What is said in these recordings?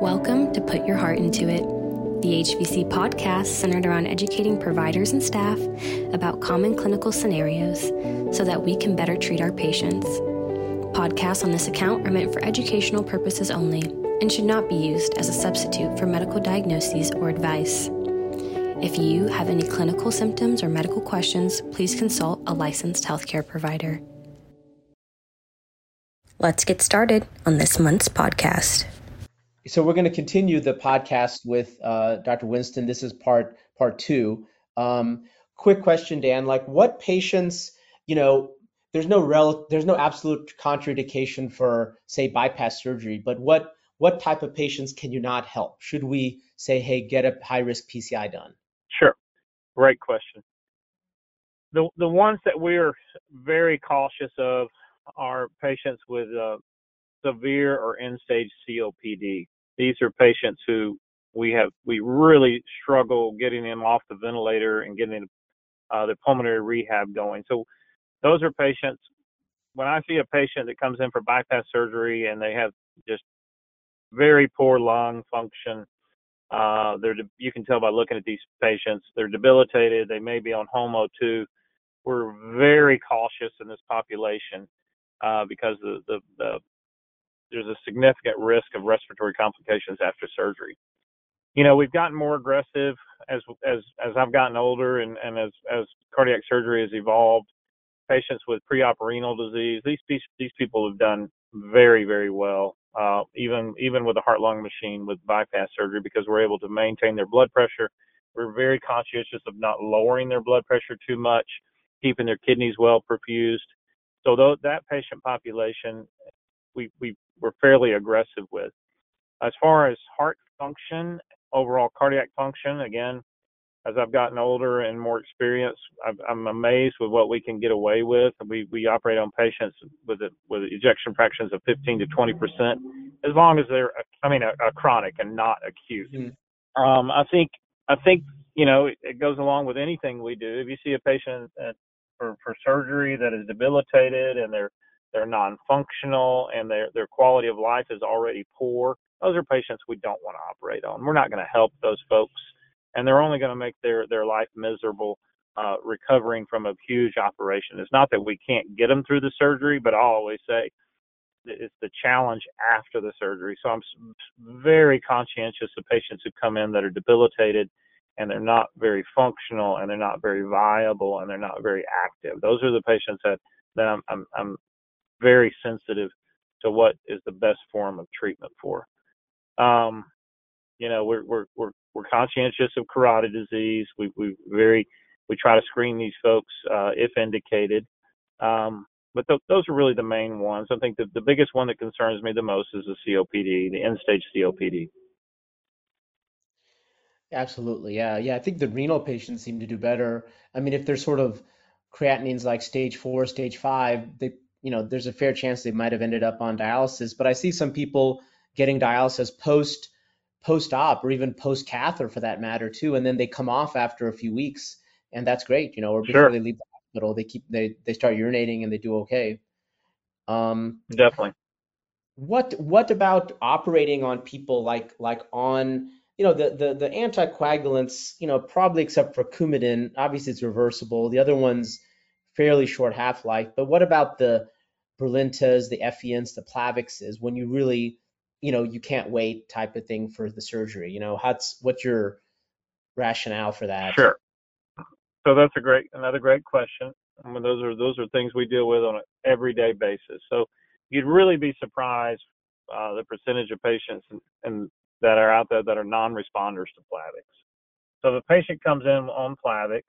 Welcome to Put Your Heart Into It, the HVC podcast centered around educating providers and staff about common clinical scenarios so that we can better treat our patients. Podcasts on this account are meant for educational purposes only and should not be used as a substitute for medical diagnoses or advice. If you have any clinical symptoms or medical questions, please consult a licensed healthcare provider. Let's get started on this month's podcast. So we're going to continue the podcast with uh, Dr. Winston. This is part part two. Um, quick question, Dan. Like, what patients? You know, there's no rel- there's no absolute contraindication for say bypass surgery, but what what type of patients can you not help? Should we say, hey, get a high risk PCI done? Sure, great question. The the ones that we're very cautious of are patients with uh, severe or end stage COPD. These are patients who we have we really struggle getting them off the ventilator and getting uh, the pulmonary rehab going. So those are patients. When I see a patient that comes in for bypass surgery and they have just very poor lung function, uh, they're you can tell by looking at these patients. They're debilitated. They may be on home O2. We're very cautious in this population uh, because the, the, the there's a significant risk of respiratory complications after surgery. You know, we've gotten more aggressive as as as I've gotten older and, and as as cardiac surgery has evolved. Patients with pre-op renal disease, these these people have done very very well, uh, even even with a heart lung machine with bypass surgery because we're able to maintain their blood pressure. We're very conscientious of not lowering their blood pressure too much, keeping their kidneys well perfused. So that patient population, we we we're fairly aggressive with. As far as heart function, overall cardiac function, again, as I've gotten older and more experienced, I'm amazed with what we can get away with. We we operate on patients with a, with ejection fractions of 15 to 20 percent, as long as they're I mean a, a chronic and not acute. Mm-hmm. Um, I think I think you know it, it, goes along with anything we do. If you see a patient at, for for surgery that is debilitated and they're they're non-functional, and their their quality of life is already poor. Those are patients we don't want to operate on. We're not going to help those folks, and they're only going to make their their life miserable. Uh, recovering from a huge operation. It's not that we can't get them through the surgery, but I always say it's the challenge after the surgery. So I'm very conscientious of patients who come in that are debilitated and they're not very functional and they're not very viable and they're not very active. Those are the patients that that I'm I'm, I'm very sensitive to what is the best form of treatment for. Um, you know, we're we're we're we're conscientious of carotid disease. We we very we try to screen these folks uh, if indicated. Um, but th- those are really the main ones. I think the, the biggest one that concerns me the most is the COPD, the end stage COPD. Absolutely, yeah, yeah. I think the renal patients seem to do better. I mean, if they're sort of creatinines like stage four, stage five, they you know, there's a fair chance they might have ended up on dialysis. But I see some people getting dialysis post post op or even post catheter for that matter too, and then they come off after a few weeks, and that's great, you know, or before sure. they leave the hospital, they keep they they start urinating and they do okay. Um, Definitely. What what about operating on people like like on you know the the the anticoagulants you know probably except for Coumadin obviously it's reversible the other ones fairly short half life. But what about the Brilintas, the Effients, the Plavixes when you really, you know, you can't wait type of thing for the surgery? You know, how's what's your rationale for that? Sure. So that's a great another great question. I mean, those are those are things we deal with on an everyday basis. So you'd really be surprised uh, the percentage of patients and, and that are out there that are non-responders to Plavix. So a patient comes in on Plavix,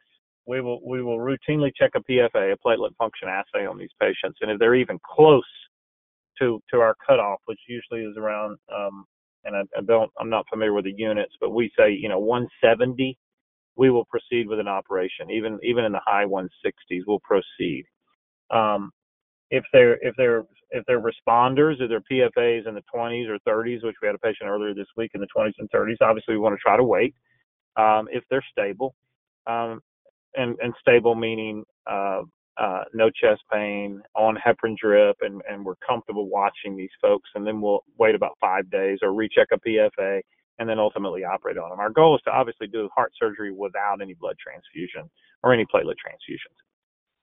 we will we will routinely check a PFA, a platelet function assay on these patients, and if they're even close to to our cutoff, which usually is around, um, and I, I don't I'm not familiar with the units, but we say you know 170, we will proceed with an operation. Even even in the high 160s, we'll proceed. Um, if they're if they're if they're responders, if they're PFAs in the 20s or 30s, which we had a patient earlier this week in the 20s and 30s, obviously we want to try to wait. Um, if they're stable, um, and, and stable meaning uh, uh, no chest pain, on heparin drip, and, and we're comfortable watching these folks. And then we'll wait about five days or recheck a PFA and then ultimately operate on them. Our goal is to obviously do heart surgery without any blood transfusion or any platelet transfusions.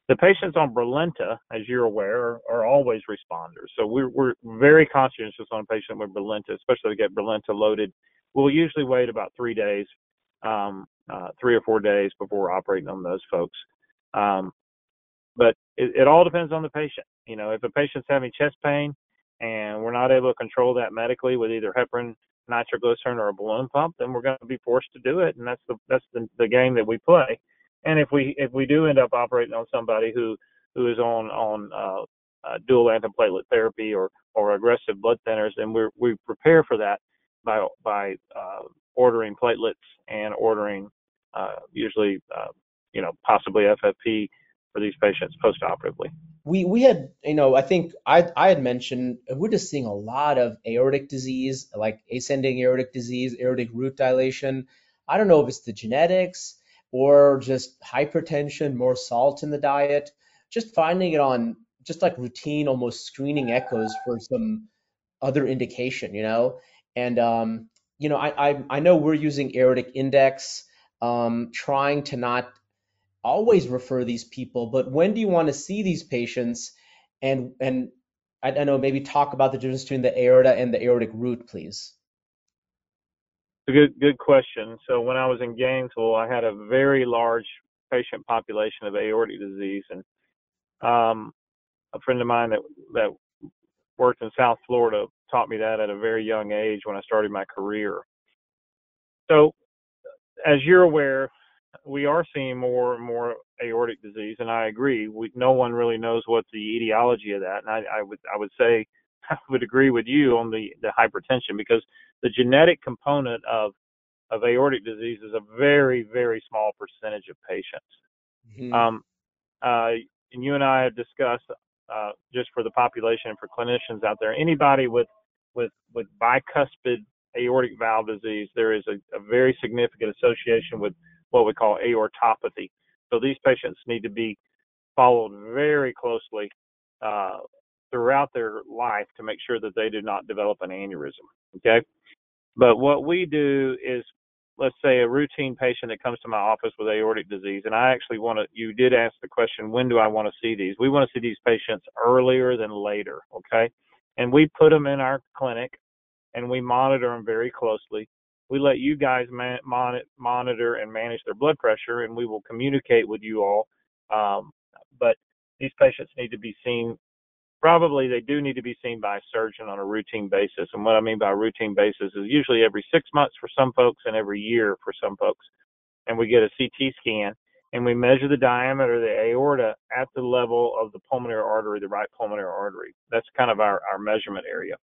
The patients on Brilinta, as you're aware, are, are always responders. So we're, we're very conscientious on a patient with Brilinta, especially to get Brilinta loaded. We'll usually wait about three days, um, uh, three or four days before operating on those folks. Um, but it, it all depends on the patient. You know, if a patient's having chest pain and we're not able to control that medically with either heparin, nitroglycerin, or a balloon pump, then we're going to be forced to do it, and that's the that's the, the game that we play. And if we if we do end up operating on somebody who who is on on uh, uh, dual antiplatelet therapy or or aggressive blood thinners, then we we prepare for that by by uh, ordering platelets and ordering uh, usually uh, you know possibly FFP for these patients postoperatively. We we had you know I think I I had mentioned we're just seeing a lot of aortic disease like ascending aortic disease, aortic root dilation. I don't know if it's the genetics or just hypertension, more salt in the diet. Just finding it on just like routine, almost screening echoes for some other indication, you know. And um, you know, I, I I know we're using aortic index, um, trying to not always refer these people, but when do you want to see these patients? And and I, know maybe talk about the difference between the aorta and the aortic root, please. Good good question. So when I was in Gainesville, I had a very large patient population of aortic disease, and um, a friend of mine that that worked in South Florida taught me that at a very young age when I started my career. So, as you're aware, we are seeing more and more aortic disease, and I agree. We, no one really knows what the etiology of that, and I, I would I would say I would agree with you on the the hypertension because the genetic component of of aortic disease is a very very small percentage of patients. Mm-hmm. Um, uh, and you and I have discussed uh, just for the population and for clinicians out there, anybody with with with bicuspid aortic valve disease, there is a, a very significant association with what we call aortopathy. So these patients need to be followed very closely uh, throughout their life to make sure that they do not develop an aneurysm. Okay. But what we do is, let's say a routine patient that comes to my office with aortic disease, and I actually want to, you did ask the question, when do I want to see these? We want to see these patients earlier than later. Okay. And we put them in our clinic and we monitor them very closely we let you guys man, mon- monitor and manage their blood pressure, and we will communicate with you all. Um, but these patients need to be seen. Probably they do need to be seen by a surgeon on a routine basis. And what I mean by routine basis is usually every six months for some folks and every year for some folks. And we get a CT scan and we measure the diameter of the aorta at the level of the pulmonary artery, the right pulmonary artery. That's kind of our, our measurement area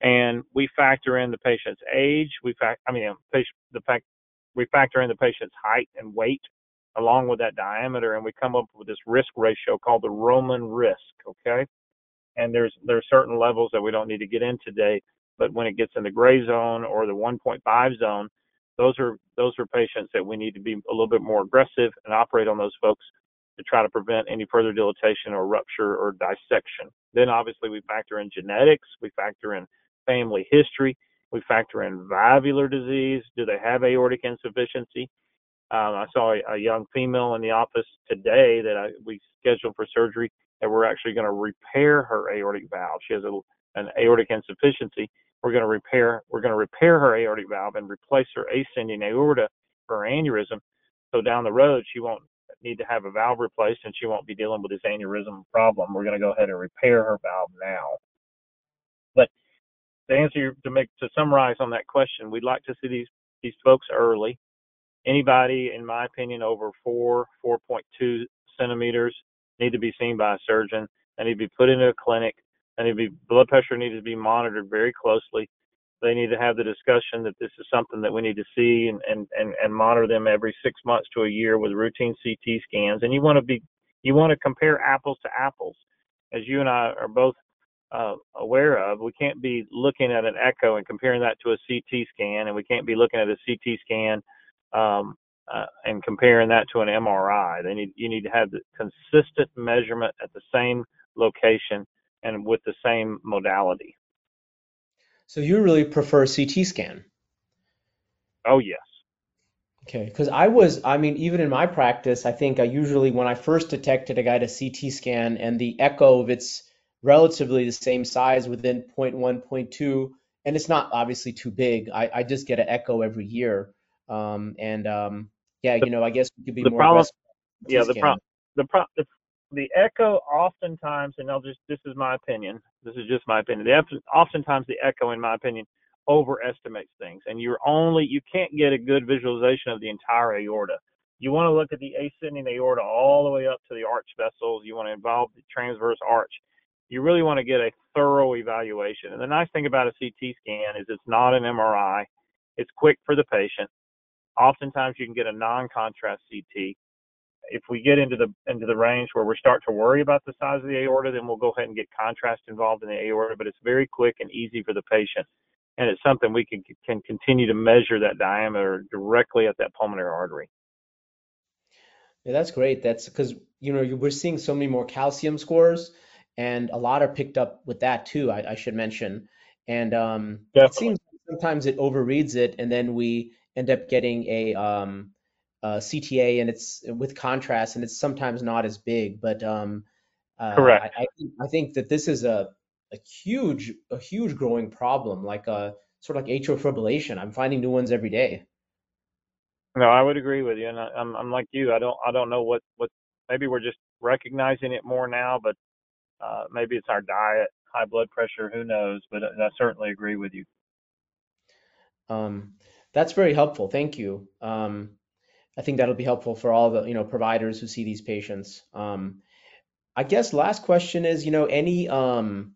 and we factor in the patient's age. We fact, I mean, the fact we factor in the patient's height and weight along with that diameter, and we come up with this risk ratio called the Roman risk. Okay, and there's there are certain levels that we don't need to get in today, but when it gets in the gray zone or the 1.5 zone, those are those are patients that we need to be a little bit more aggressive and operate on those folks to try to prevent any further dilatation or rupture or dissection. Then obviously we factor in genetics, we factor in family history. We factor in valvular disease. Do they have aortic insufficiency? Um, I saw a, a, young female in the office today that I, we scheduled for surgery that we're actually going to repair her aortic valve. She has a, an aortic insufficiency. We're going to repair we're going to repair her aortic valve and replace her ascending aorta for aneurysm. So down the road she won't need to have a valve replaced and she won't be dealing with this aneurysm problem. We're going to go ahead and repair her valve now But to answer your, to make to summarize on that question, we'd like to see these these folks early. Anybody, in my opinion, over four, 4.2 centimeters need to be seen by a surgeon. They need to be put into a clinic. They need to be blood pressure needs to be monitored very closely. They need to have the discussion that this is something that we need to see and, and, and, and monitor them every six months to a year with routine CT scans. And you want to be you want to compare apples to apples. As you and I are both uh, aware of. We can't be looking at an echo and comparing that to a CT scan, and we can't be looking at a CT scan um, uh, and comparing that to an MRI. They need you need to have the consistent measurement at the same location and with the same modality. So you really prefer CT scan? Oh yes. Okay, because I was, I mean, even in my practice, I think I usually, when I first detected a guy to CT scan and the echo of it's relatively the same size within 0.1, 0.2, and it's not obviously too big. I, I just get an echo every year. Um, and um, yeah, you know, I guess we could be the more problem, yeah, the scan. pro- the pro- the, the echo oftentimes, and I'll just this is my opinion. This is just my opinion. The oftentimes the echo, in my opinion, overestimates things, and you're only you can't get a good visualization of the entire aorta. You want to look at the ascending aorta all the way up to the arch vessels. You want to involve the transverse arch. You really want to get a thorough evaluation. And the nice thing about a CT scan is it's not an MRI. It's quick for the patient. Oftentimes you can get a non-contrast CT. If we get into the into the range where we start to worry about the size of the aorta, then we'll go ahead and get contrast involved in the aorta. But it's very quick and easy for the patient, and it's something we can can continue to measure that diameter directly at that pulmonary artery. Yeah, that's great. That's because, you know, we're seeing so many more calcium scores, and a lot are picked up with that too, I, I should mention. And um, it seems sometimes it overreads it, and then we end up getting a, um, a CTA, and it's with contrast, and it's sometimes not as big. But um, uh, Correct. I, I, think, that this is a, a huge, a huge growing problem, like a sort of like atrial fibrillation. I'm finding new ones every day. No, I would agree with you, and I, I'm I'm like you. I don't I don't know what what maybe we're just recognizing it more now, but uh, maybe it's our diet, high blood pressure, who knows? But I I certainly agree with you. Um, that's very helpful. Thank you. Um, I think that'll be helpful for all the, you know, providers who see these patients. Um, I guess last question is, you know, any, um,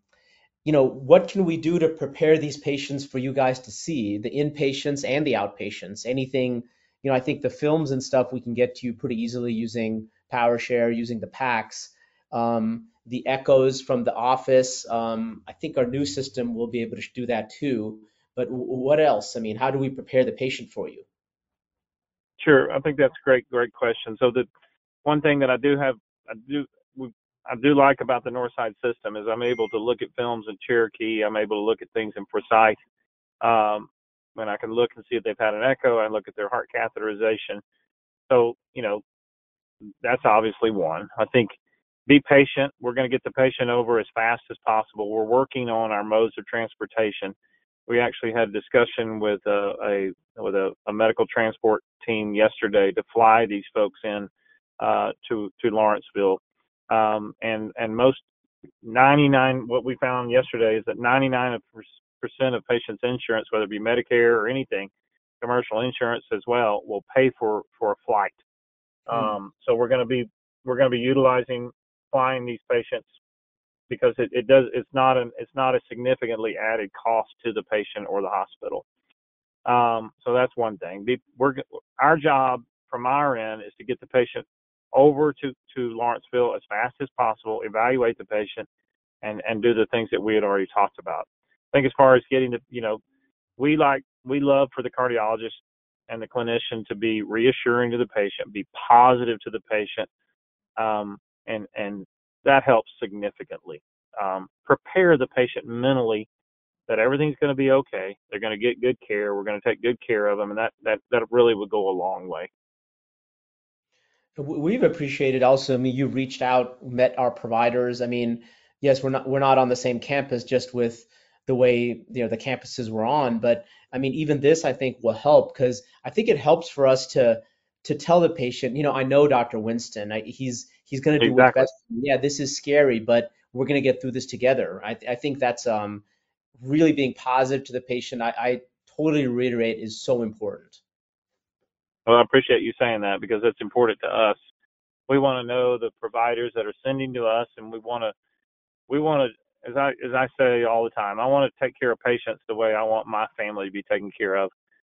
you know, what can we do to prepare these patients for you guys to see, the inpatients and the outpatients? Anything, you know, I think the films and stuff we can get to you pretty easily using PowerShare, using the PACS. Um, the echoes from the office, um, I think our new system will be able to do that too. But what else? I mean, how do we prepare the patient for you? Sure, I think that's a great great question. So the one thing that I do have I do I do like about the Northside system is I'm able to look at films in Cherokee. I'm able to look at things in Forsyth. Um, when I can look and see if they've had an echo, I look at their heart catheterization. So you know that's obviously one. I think be patient. We're going to get the patient over as fast as possible. We're working on our modes of transportation. We actually had a discussion with a, a with a, a medical transport team yesterday to fly these folks in uh, to to Lawrenceville, um, and and most 99 what we found yesterday is that 99 percent of patients' insurance, whether it be Medicare or anything, commercial insurance as well, will pay for for a flight. Hmm. Um, so we're going to be we're going to be utilizing flying these patients because it, it does it's not an it's not a significantly added cost to the patient or the hospital. Um, so that's one thing. We're our job from our end is to get the patient over to to Lawrenceville as fast as possible, evaluate the patient, and and do the things that we had already talked about. I think as far as getting the you know we like we love for the cardiologist and the clinician to be reassuring to the patient, be positive to the patient, um, and and that helps significantly. Um, prepare the patient mentally that everything's going to be okay. They're going to get good care. We're going to take good care of them, and that that that really would go a long way. We've appreciated also, I mean, you reached out, met our providers. I mean, yes, we're not we're not on the same campus just with the way, you know, the campuses we're on, but I mean, even this I think will help because I think it helps for us to to tell the patient, you know, I know Dr. Winston, I, he's he's going to do what's best. Yeah, this is scary, but we're going to get through this together. I I think that's um really being positive to the patient. I, I totally reiterate is so important. Well, I appreciate you saying that because it's important to us. We want to know the providers that are sending to us, and we want to we want to as I as I say all the time, I want to take care of patients the way I want my family to be taken care of.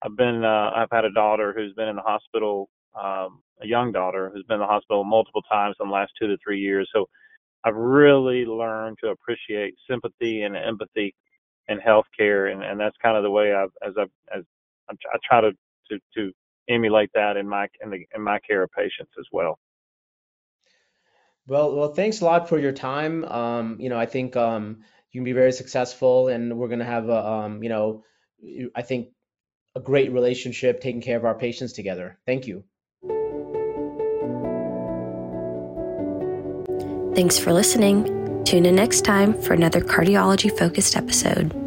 I've been uh, I've had a daughter who's been in the hospital, um, a young daughter who's been in the hospital multiple times in the last two to three years. So I've really learned to appreciate sympathy and empathy in healthcare, and and that's kind of the way I've as I've as I try to to to emulate that in my in, the, in my care of patients as well. Well, well, thanks a lot for your time. Um, you know, I think um, you can be very successful, and we're going to have a, um, you know, I think a great relationship taking care of our patients together. Thank you. Thanks for listening. Tune in next time for another cardiology focused episode.